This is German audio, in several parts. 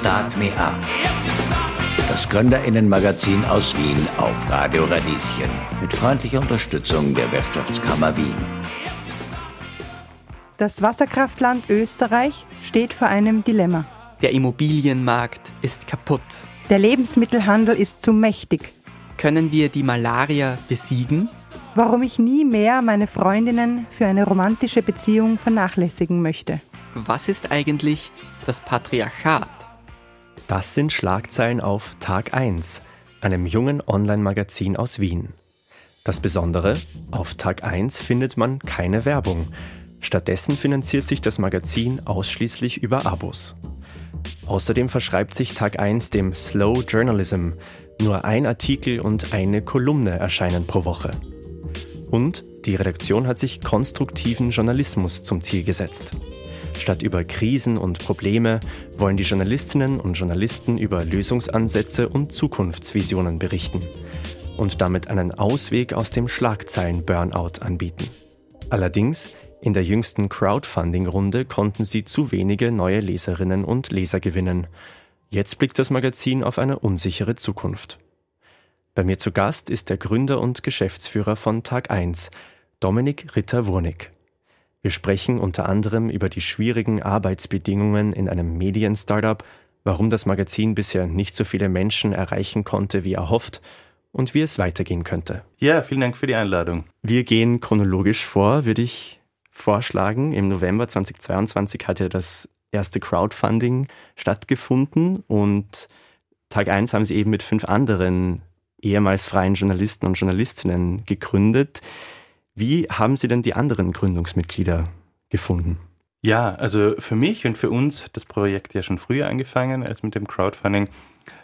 Start Me Up. Das Gründerinnenmagazin aus Wien auf Radio Radieschen mit freundlicher Unterstützung der Wirtschaftskammer Wien. Das Wasserkraftland Österreich steht vor einem Dilemma. Der Immobilienmarkt ist kaputt. Der Lebensmittelhandel ist zu mächtig. Können wir die Malaria besiegen? Warum ich nie mehr meine Freundinnen für eine romantische Beziehung vernachlässigen möchte. Was ist eigentlich das Patriarchat? Das sind Schlagzeilen auf Tag 1, einem jungen Online-Magazin aus Wien. Das Besondere, auf Tag 1 findet man keine Werbung. Stattdessen finanziert sich das Magazin ausschließlich über Abos. Außerdem verschreibt sich Tag 1 dem Slow Journalism. Nur ein Artikel und eine Kolumne erscheinen pro Woche. Und die Redaktion hat sich konstruktiven Journalismus zum Ziel gesetzt. Statt über Krisen und Probleme wollen die Journalistinnen und Journalisten über Lösungsansätze und Zukunftsvisionen berichten und damit einen Ausweg aus dem Schlagzeilen-Burnout anbieten. Allerdings, in der jüngsten Crowdfunding-Runde konnten sie zu wenige neue Leserinnen und Leser gewinnen. Jetzt blickt das Magazin auf eine unsichere Zukunft. Bei mir zu Gast ist der Gründer und Geschäftsführer von Tag 1, Dominik Ritter-Wurnig. Wir sprechen unter anderem über die schwierigen Arbeitsbedingungen in einem Medien-Startup, warum das Magazin bisher nicht so viele Menschen erreichen konnte, wie erhofft, und wie es weitergehen könnte. Ja, vielen Dank für die Einladung. Wir gehen chronologisch vor, würde ich vorschlagen. Im November 2022 hat ja das erste Crowdfunding stattgefunden und Tag 1 haben sie eben mit fünf anderen ehemals freien Journalisten und Journalistinnen gegründet. Wie haben Sie denn die anderen Gründungsmitglieder gefunden? Ja, also für mich und für uns hat das Projekt ja schon früher angefangen als mit dem Crowdfunding.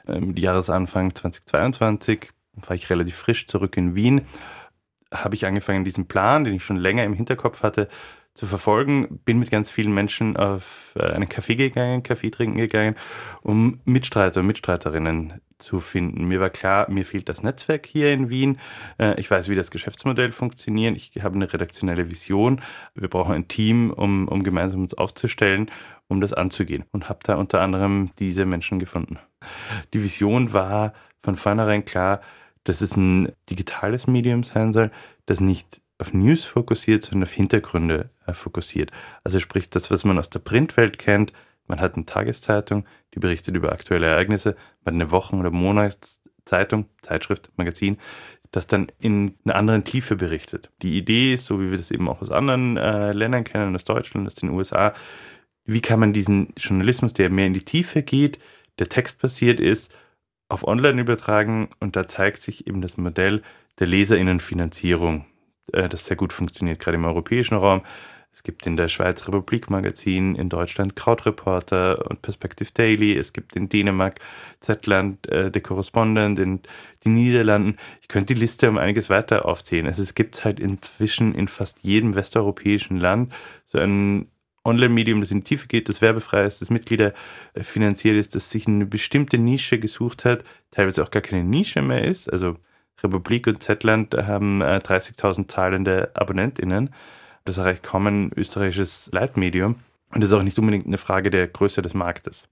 Mit ähm, Jahresanfang 2022 war ich relativ frisch zurück in Wien. Habe ich angefangen, diesen Plan, den ich schon länger im Hinterkopf hatte, zu verfolgen. Bin mit ganz vielen Menschen auf äh, einen Kaffee gegangen, Kaffee trinken gegangen, um Mitstreiter und Mitstreiterinnen zu finden. Mir war klar, mir fehlt das Netzwerk hier in Wien. Äh, ich weiß, wie das Geschäftsmodell funktioniert. Ich habe eine redaktionelle Vision. Wir brauchen ein Team, um, um gemeinsam uns aufzustellen, um das anzugehen. Und habe da unter anderem diese Menschen gefunden. Die Vision war von vornherein klar, dass es ein digitales Medium sein soll, das nicht auf News fokussiert, sondern auf Hintergründe äh, fokussiert. Also sprich das, was man aus der Printwelt kennt. Man hat eine Tageszeitung, die berichtet über aktuelle Ereignisse. Man hat eine Wochen- oder Monatszeitung, Zeitschrift, Magazin, das dann in einer anderen Tiefe berichtet. Die Idee ist, so wie wir das eben auch aus anderen äh, Ländern kennen, aus Deutschland, aus den USA, wie kann man diesen Journalismus, der mehr in die Tiefe geht, der textbasiert ist, auf Online übertragen und da zeigt sich eben das Modell der Leserinnenfinanzierung äh, das sehr gut funktioniert, gerade im europäischen Raum. Es gibt in der Schweiz Republik Magazin, in Deutschland Krautreporter und Perspective Daily. Es gibt in Dänemark Zetland, äh, The Correspondent, in den Niederlanden. Ich könnte die Liste um einiges weiter aufzählen. Also es gibt halt inzwischen in fast jedem westeuropäischen Land so ein Online-Medium, das in die Tiefe geht, das werbefrei ist, das Mitglieder äh, finanziert ist, das sich eine bestimmte Nische gesucht hat, teilweise auch gar keine Nische mehr ist. Also Republik und Zetland haben 30.000 äh, zahlende AbonnentInnen. Das erreicht kaum ein österreichisches Leitmedium. Und das ist auch nicht unbedingt eine Frage der Größe des Marktes.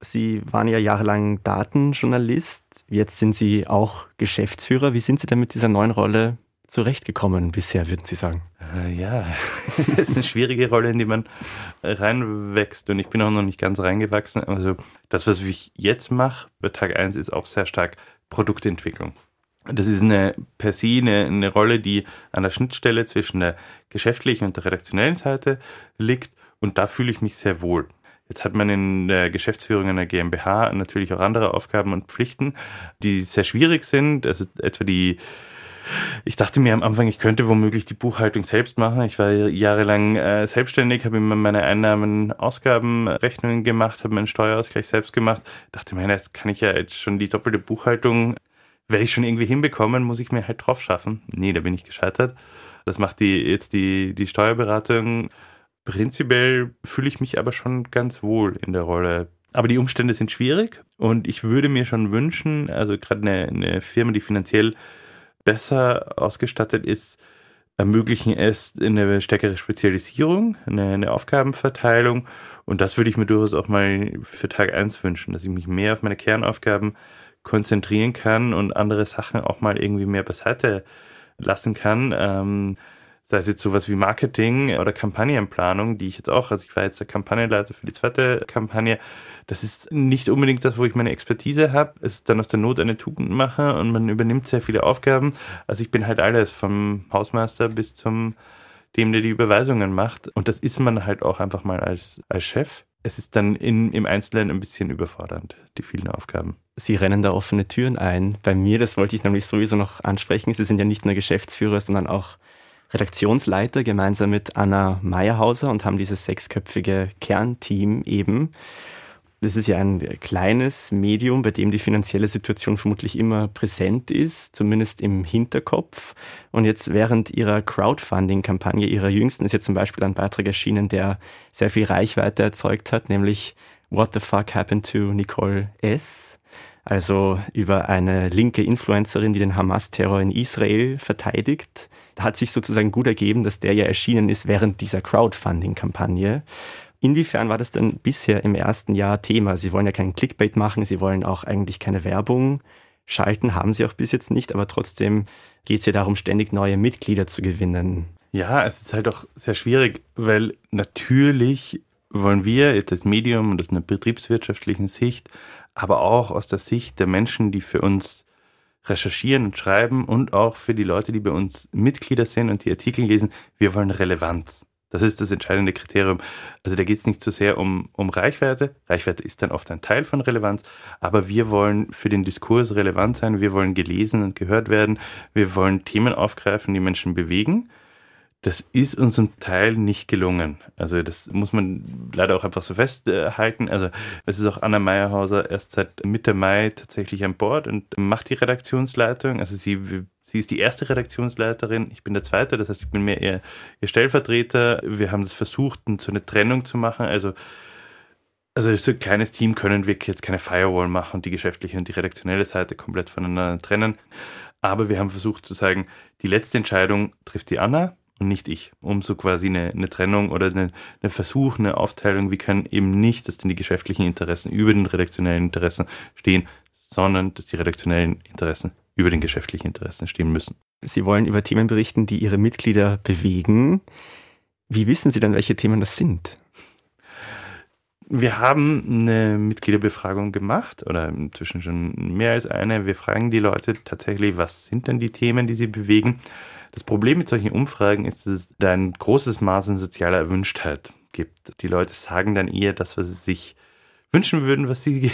Sie waren ja jahrelang Datenjournalist. Jetzt sind Sie auch Geschäftsführer. Wie sind Sie denn mit dieser neuen Rolle zurechtgekommen bisher, würden Sie sagen? Äh, ja, das ist eine schwierige Rolle, in die man reinwächst. Und ich bin auch noch nicht ganz reingewachsen. Also das, was ich jetzt mache bei Tag 1, ist auch sehr stark Produktentwicklung. Das ist eine per se eine, eine Rolle, die an der Schnittstelle zwischen der geschäftlichen und der redaktionellen Seite liegt und da fühle ich mich sehr wohl. Jetzt hat man in der Geschäftsführung einer GmbH natürlich auch andere Aufgaben und Pflichten, die sehr schwierig sind. Also etwa die, ich dachte mir am Anfang, ich könnte womöglich die Buchhaltung selbst machen. Ich war jahrelang äh, selbstständig, habe immer meine Einnahmen, Ausgabenrechnungen gemacht, habe meinen Steuerausgleich selbst gemacht. Dachte mir, jetzt kann ich ja jetzt schon die doppelte Buchhaltung werde ich schon irgendwie hinbekommen, muss ich mir halt drauf schaffen. Nee, da bin ich gescheitert. Das macht die, jetzt die, die Steuerberatung. Prinzipiell fühle ich mich aber schon ganz wohl in der Rolle. Aber die Umstände sind schwierig und ich würde mir schon wünschen, also gerade eine, eine Firma, die finanziell besser ausgestattet ist, ermöglichen es eine stärkere Spezialisierung, eine, eine, Aufgabenverteilung. Und das würde ich mir durchaus auch mal für Tag 1 wünschen, dass ich mich mehr auf meine Kernaufgaben konzentrieren kann und andere Sachen auch mal irgendwie mehr beiseite lassen kann. Ähm, sei es jetzt sowas wie Marketing oder Kampagnenplanung, die ich jetzt auch, also ich war jetzt der Kampagnenleiter für die zweite Kampagne, das ist nicht unbedingt das, wo ich meine Expertise habe. Es ist dann aus der Not eine Tugend mache und man übernimmt sehr viele Aufgaben. Also ich bin halt alles, vom Hausmeister bis zum dem, der die Überweisungen macht. Und das ist man halt auch einfach mal als, als Chef. Es ist dann in, im Einzelnen ein bisschen überfordernd, die vielen Aufgaben. Sie rennen da offene Türen ein. Bei mir, das wollte ich nämlich sowieso noch ansprechen, Sie sind ja nicht nur Geschäftsführer, sondern auch Redaktionsleiter gemeinsam mit Anna Meyerhauser und haben dieses sechsköpfige Kernteam eben. Das ist ja ein kleines Medium, bei dem die finanzielle Situation vermutlich immer präsent ist, zumindest im Hinterkopf. Und jetzt während ihrer Crowdfunding-Kampagne, ihrer jüngsten, ist jetzt zum Beispiel ein Beitrag erschienen, der sehr viel Reichweite erzeugt hat, nämlich What the fuck happened to Nicole S? Also über eine linke Influencerin, die den Hamas-Terror in Israel verteidigt hat sich sozusagen gut ergeben, dass der ja erschienen ist während dieser Crowdfunding-Kampagne. Inwiefern war das denn bisher im ersten Jahr Thema? Sie wollen ja keinen Clickbait machen, Sie wollen auch eigentlich keine Werbung schalten, haben Sie auch bis jetzt nicht, aber trotzdem geht es ja darum, ständig neue Mitglieder zu gewinnen. Ja, es ist halt auch sehr schwierig, weil natürlich wollen wir jetzt das Medium und aus einer betriebswirtschaftlichen Sicht, aber auch aus der Sicht der Menschen, die für uns recherchieren und schreiben und auch für die Leute, die bei uns Mitglieder sind und die Artikel lesen, wir wollen Relevanz. Das ist das entscheidende Kriterium. Also da geht es nicht so sehr um, um Reichweite. Reichweite ist dann oft ein Teil von Relevanz, aber wir wollen für den Diskurs relevant sein, wir wollen gelesen und gehört werden, wir wollen Themen aufgreifen, die Menschen bewegen das ist uns zum Teil nicht gelungen. Also das muss man leider auch einfach so festhalten. Also es ist auch Anna Meyerhauser erst seit Mitte Mai tatsächlich an Bord und macht die Redaktionsleitung. Also sie, sie ist die erste Redaktionsleiterin, ich bin der zweite, das heißt, ich bin mehr ihr, ihr Stellvertreter. Wir haben das versucht, so eine Trennung zu machen. Also also so ein kleines Team können wir jetzt keine Firewall machen und die geschäftliche und die redaktionelle Seite komplett voneinander trennen. Aber wir haben versucht zu sagen, die letzte Entscheidung trifft die Anna und nicht ich, um so quasi eine, eine Trennung oder eine, eine Versuch, eine Aufteilung, wie können eben nicht, dass denn die geschäftlichen Interessen über den redaktionellen Interessen stehen, sondern dass die redaktionellen Interessen über den geschäftlichen Interessen stehen müssen. Sie wollen über Themen berichten, die Ihre Mitglieder bewegen. Wie wissen Sie dann, welche Themen das sind? Wir haben eine Mitgliederbefragung gemacht oder inzwischen schon mehr als eine. Wir fragen die Leute tatsächlich, was sind denn die Themen, die sie bewegen? Das Problem mit solchen Umfragen ist, dass es da ein großes Maß an sozialer Erwünschtheit gibt. Die Leute sagen dann eher das, was sie sich wünschen würden, was sie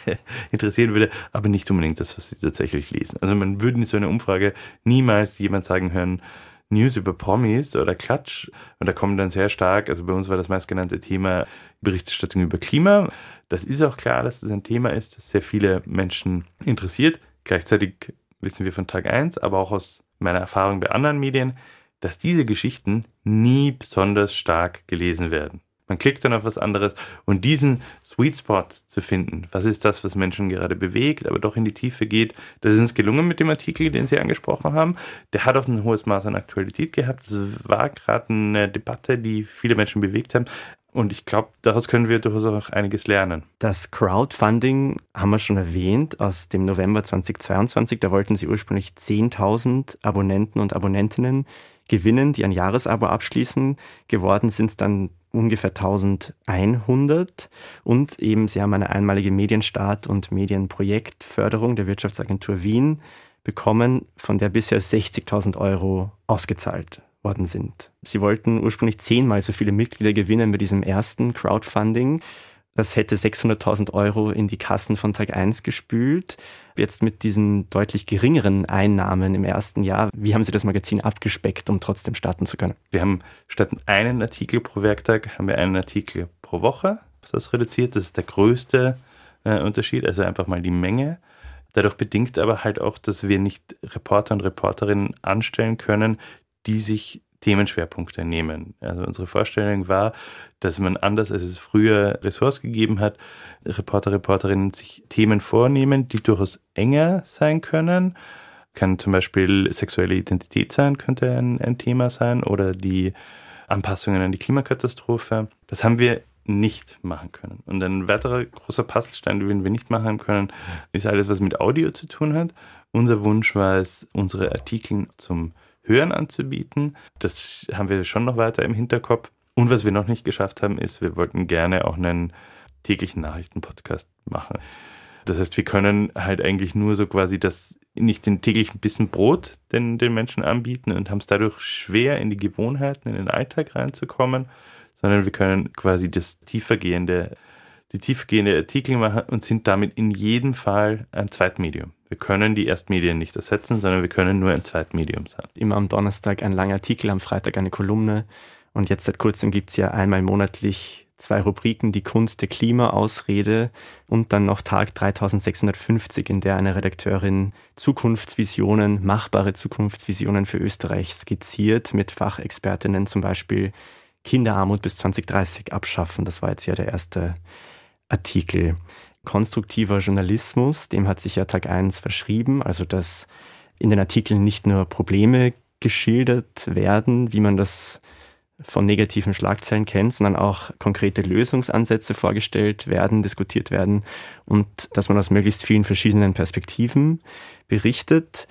interessieren würde, aber nicht unbedingt das, was sie tatsächlich lesen. Also man würde in so einer Umfrage niemals jemand sagen hören, News über Promis oder Klatsch. Und da kommen dann sehr stark, also bei uns war das meistgenannte Thema Berichterstattung über Klima. Das ist auch klar, dass das ein Thema ist, das sehr viele Menschen interessiert. Gleichzeitig wissen wir von Tag 1, aber auch aus meiner Erfahrung bei anderen Medien, dass diese Geschichten nie besonders stark gelesen werden. Man klickt dann auf was anderes und diesen Sweet Spot zu finden, was ist das, was Menschen gerade bewegt, aber doch in die Tiefe geht, das ist uns gelungen mit dem Artikel, den Sie angesprochen haben. Der hat auch ein hohes Maß an Aktualität gehabt. Das war gerade eine Debatte, die viele Menschen bewegt haben. Und ich glaube, daraus können wir durchaus auch einiges lernen. Das Crowdfunding haben wir schon erwähnt aus dem November 2022. Da wollten Sie ursprünglich 10.000 Abonnenten und Abonnentinnen gewinnen, die ein Jahresabo abschließen. Geworden sind es dann ungefähr 1100 und eben Sie haben eine einmalige Medienstart- und Medienprojektförderung der Wirtschaftsagentur Wien bekommen, von der bisher 60.000 Euro ausgezahlt worden sind. Sie wollten ursprünglich zehnmal so viele Mitglieder gewinnen bei diesem ersten Crowdfunding. Das hätte 600.000 Euro in die Kassen von Tag 1 gespült. Jetzt mit diesen deutlich geringeren Einnahmen im ersten Jahr, wie haben Sie das Magazin abgespeckt, um trotzdem starten zu können? Wir haben statt einen Artikel pro Werktag, haben wir einen Artikel pro Woche. Das reduziert, das ist der größte äh, Unterschied, also einfach mal die Menge. Dadurch bedingt aber halt auch, dass wir nicht Reporter und Reporterinnen anstellen können, die sich Themenschwerpunkte nehmen. Also unsere Vorstellung war, dass man anders als es früher Ressorts gegeben hat, Reporter, Reporterinnen sich Themen vornehmen, die durchaus enger sein können, Kann zum Beispiel sexuelle Identität sein, könnte ein, ein Thema sein oder die Anpassungen an die Klimakatastrophe. Das haben wir nicht machen können. Und ein weiterer großer Puzzlestein, den wir nicht machen können, ist alles, was mit Audio zu tun hat. Unser Wunsch war es, unsere Artikel zum Hören anzubieten. Das haben wir schon noch weiter im Hinterkopf. Und was wir noch nicht geschafft haben, ist, wir wollten gerne auch einen täglichen Nachrichtenpodcast machen. Das heißt, wir können halt eigentlich nur so quasi das nicht den täglichen Bissen Brot den, den Menschen anbieten und haben es dadurch schwer in die Gewohnheiten, in den Alltag reinzukommen, sondern wir können quasi das tiefergehende, die tiefergehende Artikel machen und sind damit in jedem Fall ein Zweitmedium. Wir können die Erstmedien nicht ersetzen, sondern wir können nur ein Zweitmedium sein. Immer am Donnerstag ein langer Artikel, am Freitag eine Kolumne. Und jetzt seit kurzem gibt es ja einmal monatlich zwei Rubriken, die Kunst der Klimaausrede und dann noch Tag 3650, in der eine Redakteurin Zukunftsvisionen, machbare Zukunftsvisionen für Österreich skizziert, mit Fachexpertinnen zum Beispiel Kinderarmut bis 2030 abschaffen. Das war jetzt ja der erste Artikel. Konstruktiver Journalismus, dem hat sich ja Tag 1 verschrieben, also dass in den Artikeln nicht nur Probleme geschildert werden, wie man das von negativen Schlagzeilen kennt, sondern auch konkrete Lösungsansätze vorgestellt werden, diskutiert werden und dass man aus möglichst vielen verschiedenen Perspektiven berichtet.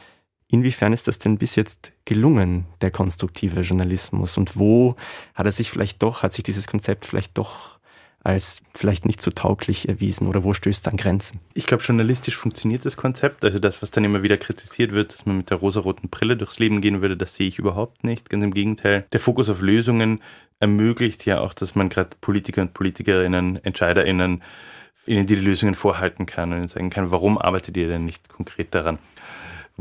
Inwiefern ist das denn bis jetzt gelungen, der konstruktive Journalismus? Und wo hat er sich vielleicht doch, hat sich dieses Konzept vielleicht doch als vielleicht nicht so tauglich erwiesen oder wo stößt es an Grenzen? Ich glaube, journalistisch funktioniert das Konzept. Also das, was dann immer wieder kritisiert wird, dass man mit der rosaroten Brille durchs Leben gehen würde, das sehe ich überhaupt nicht. Ganz im Gegenteil. Der Fokus auf Lösungen ermöglicht ja auch, dass man gerade Politiker und Politikerinnen, EntscheiderInnen, ihnen die Lösungen vorhalten kann und sagen kann, warum arbeitet ihr denn nicht konkret daran?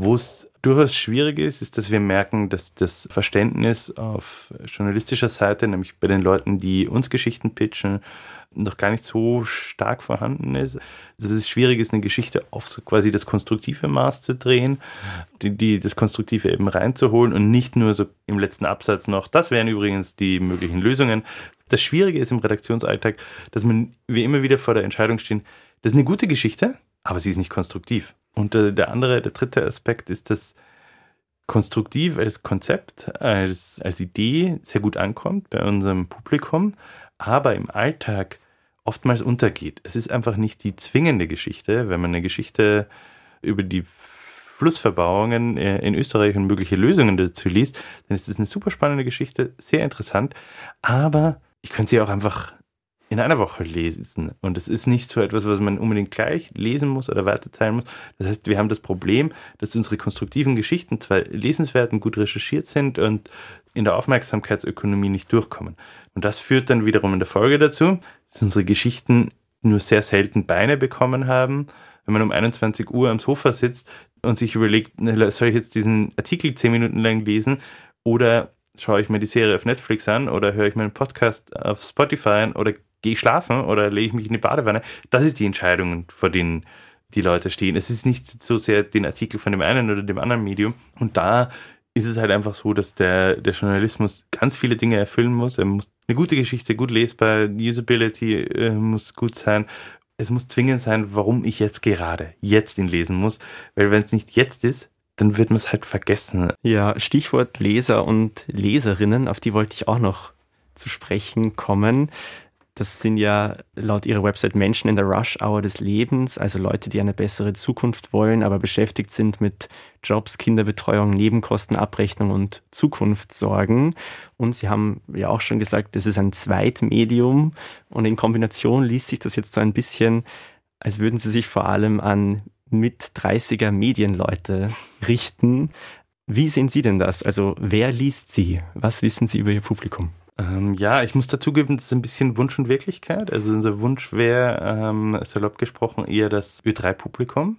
Wo es durchaus schwierig ist, ist, dass wir merken, dass das Verständnis auf journalistischer Seite, nämlich bei den Leuten, die uns Geschichten pitchen, noch gar nicht so stark vorhanden ist. Dass es schwierig ist, eine Geschichte auf quasi das konstruktive Maß zu drehen, die, die, das Konstruktive eben reinzuholen und nicht nur so im letzten Absatz noch, das wären übrigens die möglichen Lösungen. Das Schwierige ist im Redaktionsalltag, dass man, wir immer wieder vor der Entscheidung stehen, das ist eine gute Geschichte, aber sie ist nicht konstruktiv. Und äh, der andere, der dritte Aspekt ist, dass konstruktiv als Konzept, als, als Idee sehr gut ankommt bei unserem Publikum, aber im Alltag oftmals untergeht. Es ist einfach nicht die zwingende Geschichte. Wenn man eine Geschichte über die Flussverbauungen äh, in Österreich und mögliche Lösungen dazu liest, dann ist das eine super spannende Geschichte, sehr interessant, aber ich könnte sie auch einfach in einer Woche lesen. Und es ist nicht so etwas, was man unbedingt gleich lesen muss oder weiterteilen muss. Das heißt, wir haben das Problem, dass unsere konstruktiven Geschichten zwar lesenswert und gut recherchiert sind und in der Aufmerksamkeitsökonomie nicht durchkommen. Und das führt dann wiederum in der Folge dazu, dass unsere Geschichten nur sehr selten Beine bekommen haben. Wenn man um 21 Uhr am Sofa sitzt und sich überlegt, soll ich jetzt diesen Artikel zehn Minuten lang lesen oder schaue ich mir die Serie auf Netflix an oder höre ich meinen Podcast auf Spotify an oder gehe ich schlafen oder lege ich mich in die Badewanne? Das ist die Entscheidung, vor denen die Leute stehen. Es ist nicht so sehr den Artikel von dem einen oder dem anderen Medium. Und da ist es halt einfach so, dass der, der Journalismus ganz viele Dinge erfüllen muss. Er muss eine gute Geschichte, gut lesbar, Usability äh, muss gut sein. Es muss zwingend sein, warum ich jetzt gerade, jetzt ihn lesen muss. Weil wenn es nicht jetzt ist, dann wird man es halt vergessen. Ja, Stichwort Leser und Leserinnen, auf die wollte ich auch noch zu sprechen kommen. Das sind ja laut ihrer Website Menschen in der Rush-Hour des Lebens, also Leute, die eine bessere Zukunft wollen, aber beschäftigt sind mit Jobs, Kinderbetreuung, Nebenkostenabrechnung und Zukunftssorgen. Und sie haben ja auch schon gesagt, das ist ein Zweitmedium und in Kombination liest sich das jetzt so ein bisschen, als würden sie sich vor allem an mit 30er Medienleute richten. Wie sehen Sie denn das? Also wer liest Sie? Was wissen Sie über Ihr Publikum? Ähm, ja, ich muss dazugeben, das ist ein bisschen Wunsch und Wirklichkeit. Also unser Wunsch wäre, ähm, salopp gesprochen, eher das Ö3-Publikum.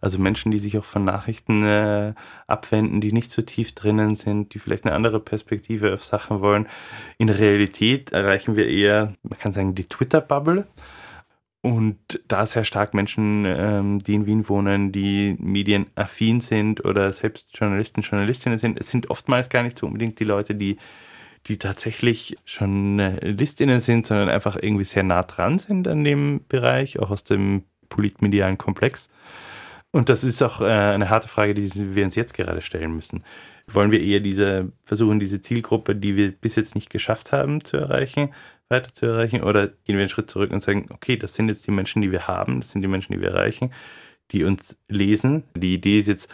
Also Menschen, die sich auch von Nachrichten äh, abwenden, die nicht so tief drinnen sind, die vielleicht eine andere Perspektive auf Sachen wollen. In Realität erreichen wir eher, man kann sagen, die Twitter-Bubble. Und da sehr stark Menschen, ähm, die in Wien wohnen, die medienaffin sind oder selbst Journalisten, Journalistinnen sind, es sind oftmals gar nicht so unbedingt die Leute, die die tatsächlich schon Listinnen sind, sondern einfach irgendwie sehr nah dran sind an dem Bereich, auch aus dem politmedialen Komplex. Und das ist auch äh, eine harte Frage, die wir uns jetzt gerade stellen müssen. Wollen wir eher diese, versuchen, diese Zielgruppe, die wir bis jetzt nicht geschafft haben zu erreichen, weiter zu erreichen? Oder gehen wir einen Schritt zurück und sagen, okay, das sind jetzt die Menschen, die wir haben, das sind die Menschen, die wir erreichen, die uns lesen. Die Idee ist jetzt,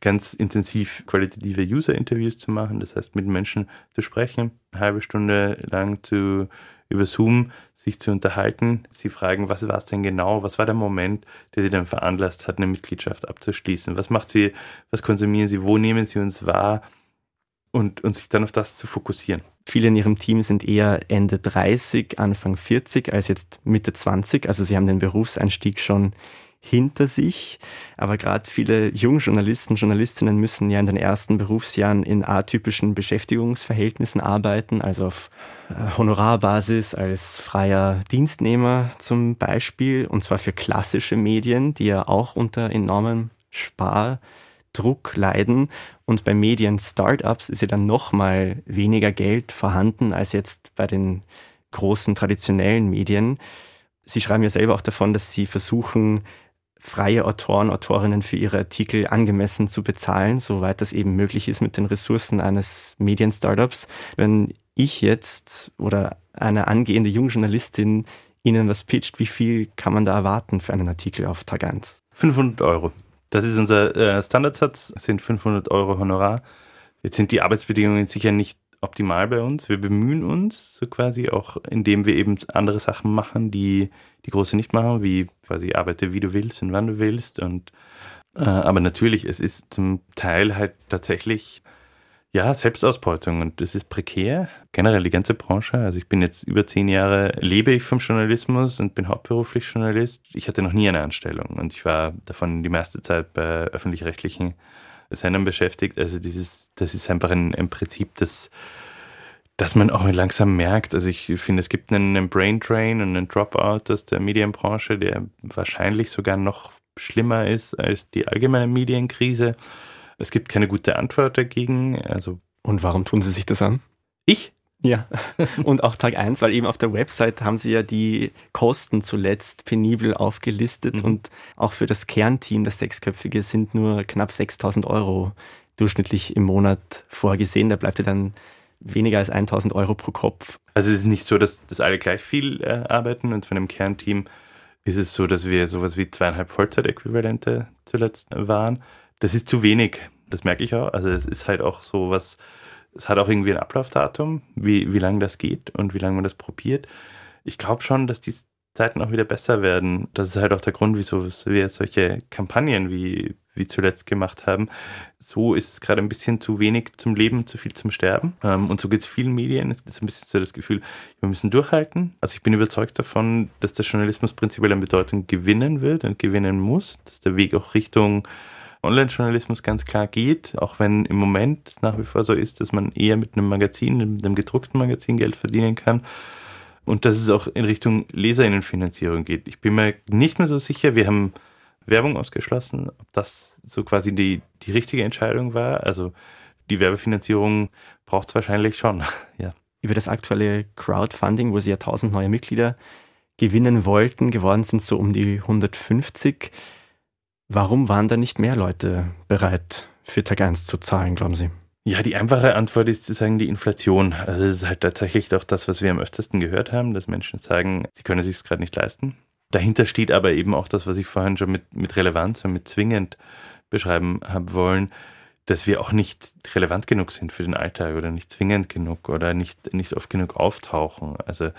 ganz intensiv qualitative User-Interviews zu machen, das heißt mit Menschen zu sprechen, eine halbe Stunde lang zu über Zoom sich zu unterhalten. Sie fragen, was war es denn genau? Was war der Moment, der Sie dann veranlasst hat, eine Mitgliedschaft abzuschließen? Was macht Sie, was konsumieren Sie, wo nehmen Sie uns wahr? Und, und sich dann auf das zu fokussieren. Viele in Ihrem Team sind eher Ende 30, Anfang 40 als jetzt Mitte 20. Also Sie haben den Berufseinstieg schon hinter sich. Aber gerade viele Jungjournalisten, Journalistinnen müssen ja in den ersten Berufsjahren in atypischen Beschäftigungsverhältnissen arbeiten, also auf äh, Honorarbasis als freier Dienstnehmer zum Beispiel, und zwar für klassische Medien, die ja auch unter enormem Spardruck leiden. Und bei Medien-Startups ist ja dann nochmal weniger Geld vorhanden als jetzt bei den großen traditionellen Medien. Sie schreiben ja selber auch davon, dass Sie versuchen, freie Autoren, Autorinnen für ihre Artikel angemessen zu bezahlen, soweit das eben möglich ist mit den Ressourcen eines Medien-Startups. Wenn ich jetzt oder eine angehende Jungjournalistin Ihnen was pitcht, wie viel kann man da erwarten für einen Artikel auf Tag 1? 500 Euro. Das ist unser äh, Standardsatz, sind 500 Euro Honorar. Jetzt sind die Arbeitsbedingungen sicher nicht optimal bei uns. Wir bemühen uns so quasi auch, indem wir eben andere Sachen machen, die die große nicht machen, wie quasi arbeite wie du willst und wann du willst. Und äh, aber natürlich, es ist zum Teil halt tatsächlich ja Selbstausbeutung und es ist prekär. Generell die ganze Branche. Also ich bin jetzt über zehn Jahre lebe ich vom Journalismus und bin hauptberuflich Journalist. Ich hatte noch nie eine Anstellung und ich war davon die meiste Zeit bei öffentlich-rechtlichen Sendern beschäftigt. Also dieses, das ist einfach ein, ein Prinzip, das dass man auch langsam merkt, also ich finde, es gibt einen, einen Brain Drain und einen Dropout aus der Medienbranche, der wahrscheinlich sogar noch schlimmer ist als die allgemeine Medienkrise. Es gibt keine gute Antwort dagegen. Also und warum tun Sie sich das an? Ich? Ja, und auch Tag 1, weil eben auf der Website haben Sie ja die Kosten zuletzt penibel aufgelistet mhm. und auch für das Kernteam, das Sechsköpfige, sind nur knapp 6000 Euro durchschnittlich im Monat vorgesehen. Da bleibt ja dann weniger als 1000 Euro pro Kopf. Also es ist nicht so, dass, dass alle gleich viel äh, arbeiten und von einem Kernteam ist es so, dass wir sowas wie zweieinhalb Vollzeitäquivalente zuletzt waren. Das ist zu wenig, das merke ich auch. Also es ist halt auch so was, es hat auch irgendwie ein Ablaufdatum, wie, wie lange das geht und wie lange man das probiert. Ich glaube schon, dass die Zeiten auch wieder besser werden. Das ist halt auch der Grund, wieso wir solche Kampagnen wie wie zuletzt gemacht haben. So ist es gerade ein bisschen zu wenig zum Leben, zu viel zum Sterben. Ähm, und so geht es vielen Medien. Es ist ein bisschen so das Gefühl, wir müssen durchhalten. Also ich bin überzeugt davon, dass der Journalismus prinzipiell an Bedeutung gewinnen wird und gewinnen muss, dass der Weg auch Richtung Online-Journalismus ganz klar geht, auch wenn im Moment es nach wie vor so ist, dass man eher mit einem Magazin, mit einem gedruckten Magazin Geld verdienen kann und dass es auch in Richtung Leserinnenfinanzierung geht. Ich bin mir nicht mehr so sicher, wir haben Werbung ausgeschlossen, ob das so quasi die, die richtige Entscheidung war. Also die Werbefinanzierung braucht es wahrscheinlich schon, ja. Über das aktuelle Crowdfunding, wo sie ja 1000 neue Mitglieder gewinnen wollten, geworden sind so um die 150. Warum waren da nicht mehr Leute bereit, für Tag 1 zu zahlen, glauben Sie? Ja, die einfache Antwort ist zu sagen, die Inflation. Also es ist halt tatsächlich doch das, was wir am öftesten gehört haben, dass Menschen sagen, sie können es sich gerade nicht leisten. Dahinter steht aber eben auch das, was ich vorhin schon mit, mit Relevanz und mit zwingend beschreiben habe wollen, dass wir auch nicht relevant genug sind für den Alltag oder nicht zwingend genug oder nicht, nicht oft genug auftauchen. Also,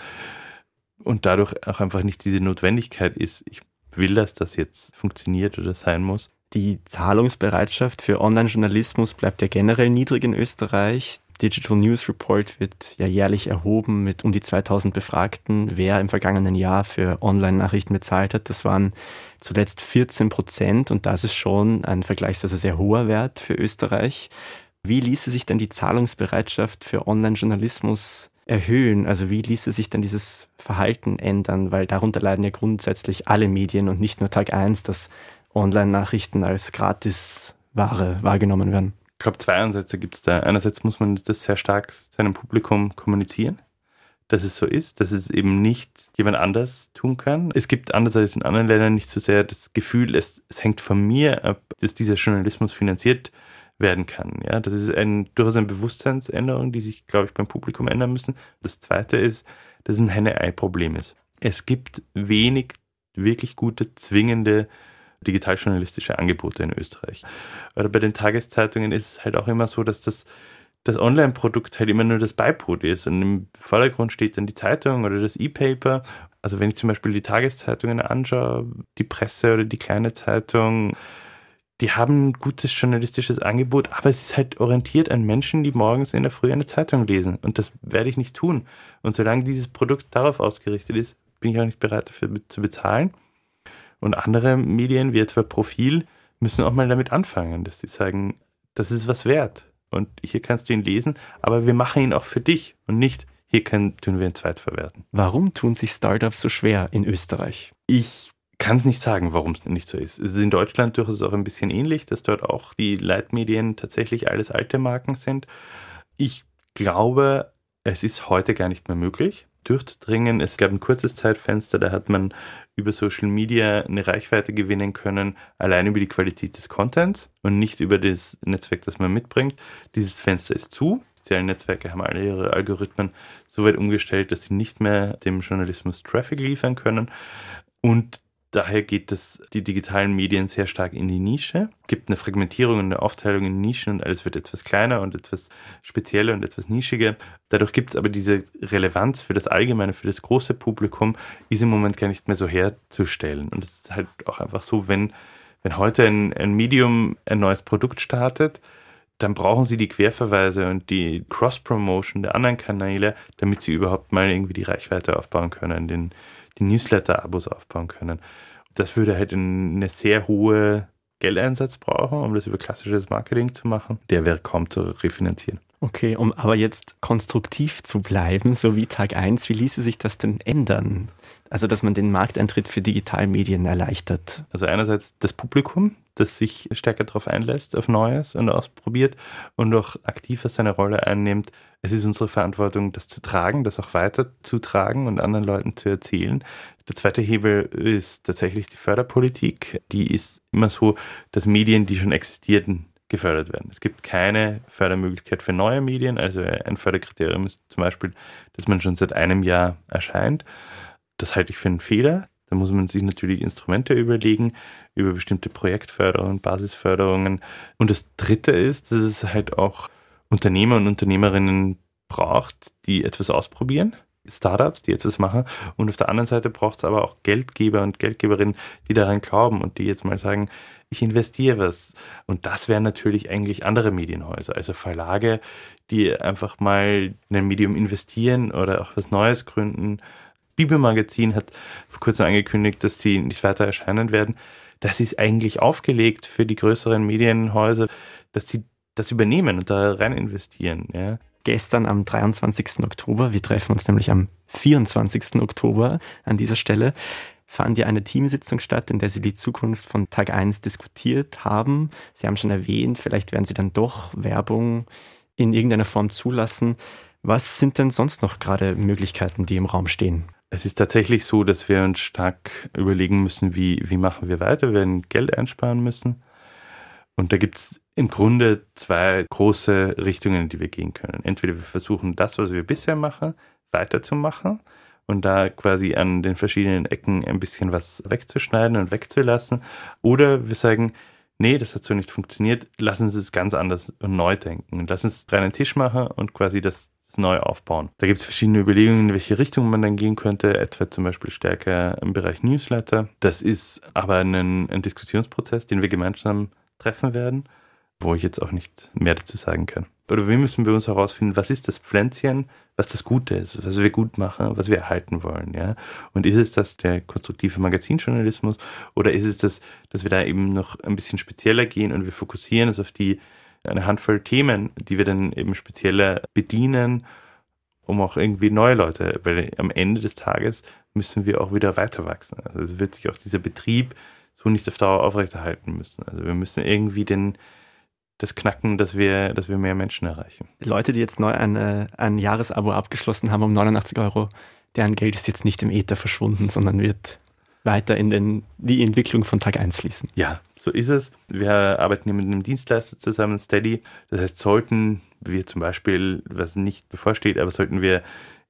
und dadurch auch einfach nicht diese Notwendigkeit ist, ich will, dass das jetzt funktioniert oder sein muss. Die Zahlungsbereitschaft für Online-Journalismus bleibt ja generell niedrig in Österreich. Digital News Report wird ja jährlich erhoben mit um die 2000 Befragten, wer im vergangenen Jahr für Online-Nachrichten bezahlt hat. Das waren zuletzt 14 Prozent und das ist schon ein vergleichsweise sehr hoher Wert für Österreich. Wie ließe sich denn die Zahlungsbereitschaft für Online-Journalismus erhöhen? Also wie ließe sich denn dieses Verhalten ändern? Weil darunter leiden ja grundsätzlich alle Medien und nicht nur Tag 1, dass Online-Nachrichten als Gratisware wahrgenommen werden. Ich glaube, zwei Ansätze gibt es da. Einerseits muss man das sehr stark seinem Publikum kommunizieren, dass es so ist, dass es eben nicht jemand anders tun kann. Es gibt andererseits in anderen Ländern nicht so sehr das Gefühl, es, es hängt von mir ab, dass dieser Journalismus finanziert werden kann. Ja, das ist ein, durchaus eine Bewusstseinsänderung, die sich, glaube ich, beim Publikum ändern müssen. Das zweite ist, dass es ein Henne-Ei-Problem ist. Es gibt wenig wirklich gute, zwingende digitaljournalistische Angebote in Österreich. Oder bei den Tageszeitungen ist es halt auch immer so, dass das das Online-Produkt halt immer nur das Beiput ist und im Vordergrund steht dann die Zeitung oder das E-Paper. Also wenn ich zum Beispiel die Tageszeitungen anschaue, die Presse oder die kleine Zeitung, die haben ein gutes journalistisches Angebot, aber es ist halt orientiert an Menschen, die morgens in der Früh eine Zeitung lesen. Und das werde ich nicht tun. Und solange dieses Produkt darauf ausgerichtet ist, bin ich auch nicht bereit dafür zu bezahlen. Und andere Medien, wie etwa Profil, müssen auch mal damit anfangen, dass sie sagen, das ist was wert und hier kannst du ihn lesen, aber wir machen ihn auch für dich und nicht, hier können, tun wir ihn zweitverwerten. Warum tun sich Startups so schwer in Österreich? Ich kann es nicht sagen, warum es nicht so ist. Es ist in Deutschland durchaus auch ein bisschen ähnlich, dass dort auch die Leitmedien tatsächlich alles alte Marken sind. Ich glaube, es ist heute gar nicht mehr möglich durchdringen. Es gab ein kurzes Zeitfenster, da hat man über Social Media eine Reichweite gewinnen können, allein über die Qualität des Contents und nicht über das Netzwerk, das man mitbringt. Dieses Fenster ist zu. Soziale Netzwerke haben alle ihre Algorithmen so weit umgestellt, dass sie nicht mehr dem Journalismus Traffic liefern können. Und Daher geht das, die digitalen Medien sehr stark in die Nische. Es gibt eine Fragmentierung und eine Aufteilung in Nischen und alles wird etwas kleiner und etwas spezieller und etwas nischiger. Dadurch gibt es aber diese Relevanz für das Allgemeine, für das große Publikum, ist im Moment gar nicht mehr so herzustellen. Und es ist halt auch einfach so, wenn, wenn heute ein, ein Medium ein neues Produkt startet, dann brauchen sie die Querverweise und die Cross-Promotion der anderen Kanäle, damit sie überhaupt mal irgendwie die Reichweite aufbauen können, den, die Newsletter-Abos aufbauen können. Das würde halt eine sehr hohe Geldeinsatz brauchen, um das über klassisches Marketing zu machen. Der wäre kaum zu refinanzieren. Okay, um aber jetzt konstruktiv zu bleiben, so wie Tag 1, wie ließe sich das denn ändern? Also, dass man den Markteintritt für Digitalmedien erleichtert. Also einerseits das Publikum, das sich stärker darauf einlässt, auf Neues und ausprobiert und auch aktiver seine Rolle einnimmt. Es ist unsere Verantwortung, das zu tragen, das auch weiter zu tragen und anderen Leuten zu erzählen. Der zweite Hebel ist tatsächlich die Förderpolitik. Die ist immer so, dass Medien, die schon existierten, gefördert werden. Es gibt keine Fördermöglichkeit für neue Medien. Also ein Förderkriterium ist zum Beispiel, dass man schon seit einem Jahr erscheint. Das halte ich für einen Fehler. Da muss man sich natürlich Instrumente überlegen über bestimmte Projektförderungen, Basisförderungen. Und das Dritte ist, dass es halt auch Unternehmer und Unternehmerinnen braucht, die etwas ausprobieren. Startups, die etwas machen. Und auf der anderen Seite braucht es aber auch Geldgeber und Geldgeberinnen, die daran glauben und die jetzt mal sagen, ich investiere was. Und das wären natürlich eigentlich andere Medienhäuser, also Verlage, die einfach mal in ein Medium investieren oder auch was Neues gründen Bibelmagazin hat vor kurzem angekündigt, dass sie nicht weiter erscheinen werden. Das ist eigentlich aufgelegt für die größeren Medienhäuser, dass sie das übernehmen und da rein investieren. Ja. Gestern am 23. Oktober, wir treffen uns nämlich am 24. Oktober an dieser Stelle, fand ja eine Teamsitzung statt, in der Sie die Zukunft von Tag 1 diskutiert haben. Sie haben schon erwähnt, vielleicht werden Sie dann doch Werbung in irgendeiner Form zulassen. Was sind denn sonst noch gerade Möglichkeiten, die im Raum stehen? Es ist tatsächlich so, dass wir uns stark überlegen müssen, wie, wie machen wir weiter. Wir werden Geld einsparen müssen. Und da gibt es im Grunde zwei große Richtungen, in die wir gehen können. Entweder wir versuchen, das, was wir bisher machen, weiterzumachen und da quasi an den verschiedenen Ecken ein bisschen was wegzuschneiden und wegzulassen. Oder wir sagen, nee, das hat so nicht funktioniert, lassen Sie es ganz anders und neu denken. Lassen Sie es rein einen Tisch machen und quasi das neu aufbauen. Da gibt es verschiedene Überlegungen, in welche Richtung man dann gehen könnte, etwa zum Beispiel stärker im Bereich Newsletter. Das ist aber ein, ein Diskussionsprozess, den wir gemeinsam treffen werden, wo ich jetzt auch nicht mehr dazu sagen kann. Oder wir müssen bei uns herausfinden, was ist das Pflänzchen, was das Gute ist, was wir gut machen, was wir erhalten wollen. Ja? Und ist es das der konstruktive Magazinjournalismus oder ist es das, dass wir da eben noch ein bisschen spezieller gehen und wir fokussieren es auf die eine Handvoll Themen, die wir dann eben spezieller bedienen, um auch irgendwie neue Leute, weil am Ende des Tages müssen wir auch wieder weiter wachsen. Also es wird sich auch dieser Betrieb so nicht auf Dauer aufrechterhalten müssen. Also wir müssen irgendwie den, das knacken, dass wir, dass wir mehr Menschen erreichen. Leute, die jetzt neu ein, äh, ein Jahresabo abgeschlossen haben um 89 Euro, deren Geld ist jetzt nicht im Äther verschwunden, sondern wird weiter in den, die Entwicklung von Tag 1 fließen. Ja, so ist es. Wir arbeiten hier mit einem Dienstleister zusammen, Steady. Das heißt, sollten wir zum Beispiel, was nicht bevorsteht, aber sollten wir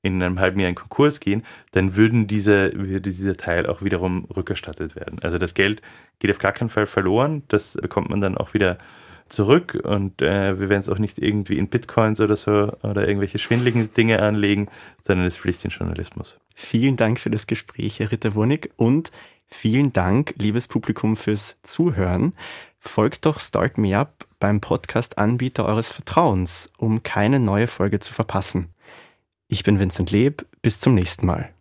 in einem halben Jahr in Konkurs gehen, dann würden diese, würde dieser Teil auch wiederum rückerstattet werden. Also das Geld geht auf gar keinen Fall verloren. Das bekommt man dann auch wieder zurück und äh, wir werden es auch nicht irgendwie in Bitcoins oder so oder irgendwelche schwindligen Dinge anlegen, sondern es fließt in Journalismus. Vielen Dank für das Gespräch, Herr Ritter-Wurnig, und vielen Dank, liebes Publikum, fürs Zuhören. Folgt doch Start Me Up beim Podcast-Anbieter eures Vertrauens, um keine neue Folge zu verpassen. Ich bin Vincent Leb, bis zum nächsten Mal.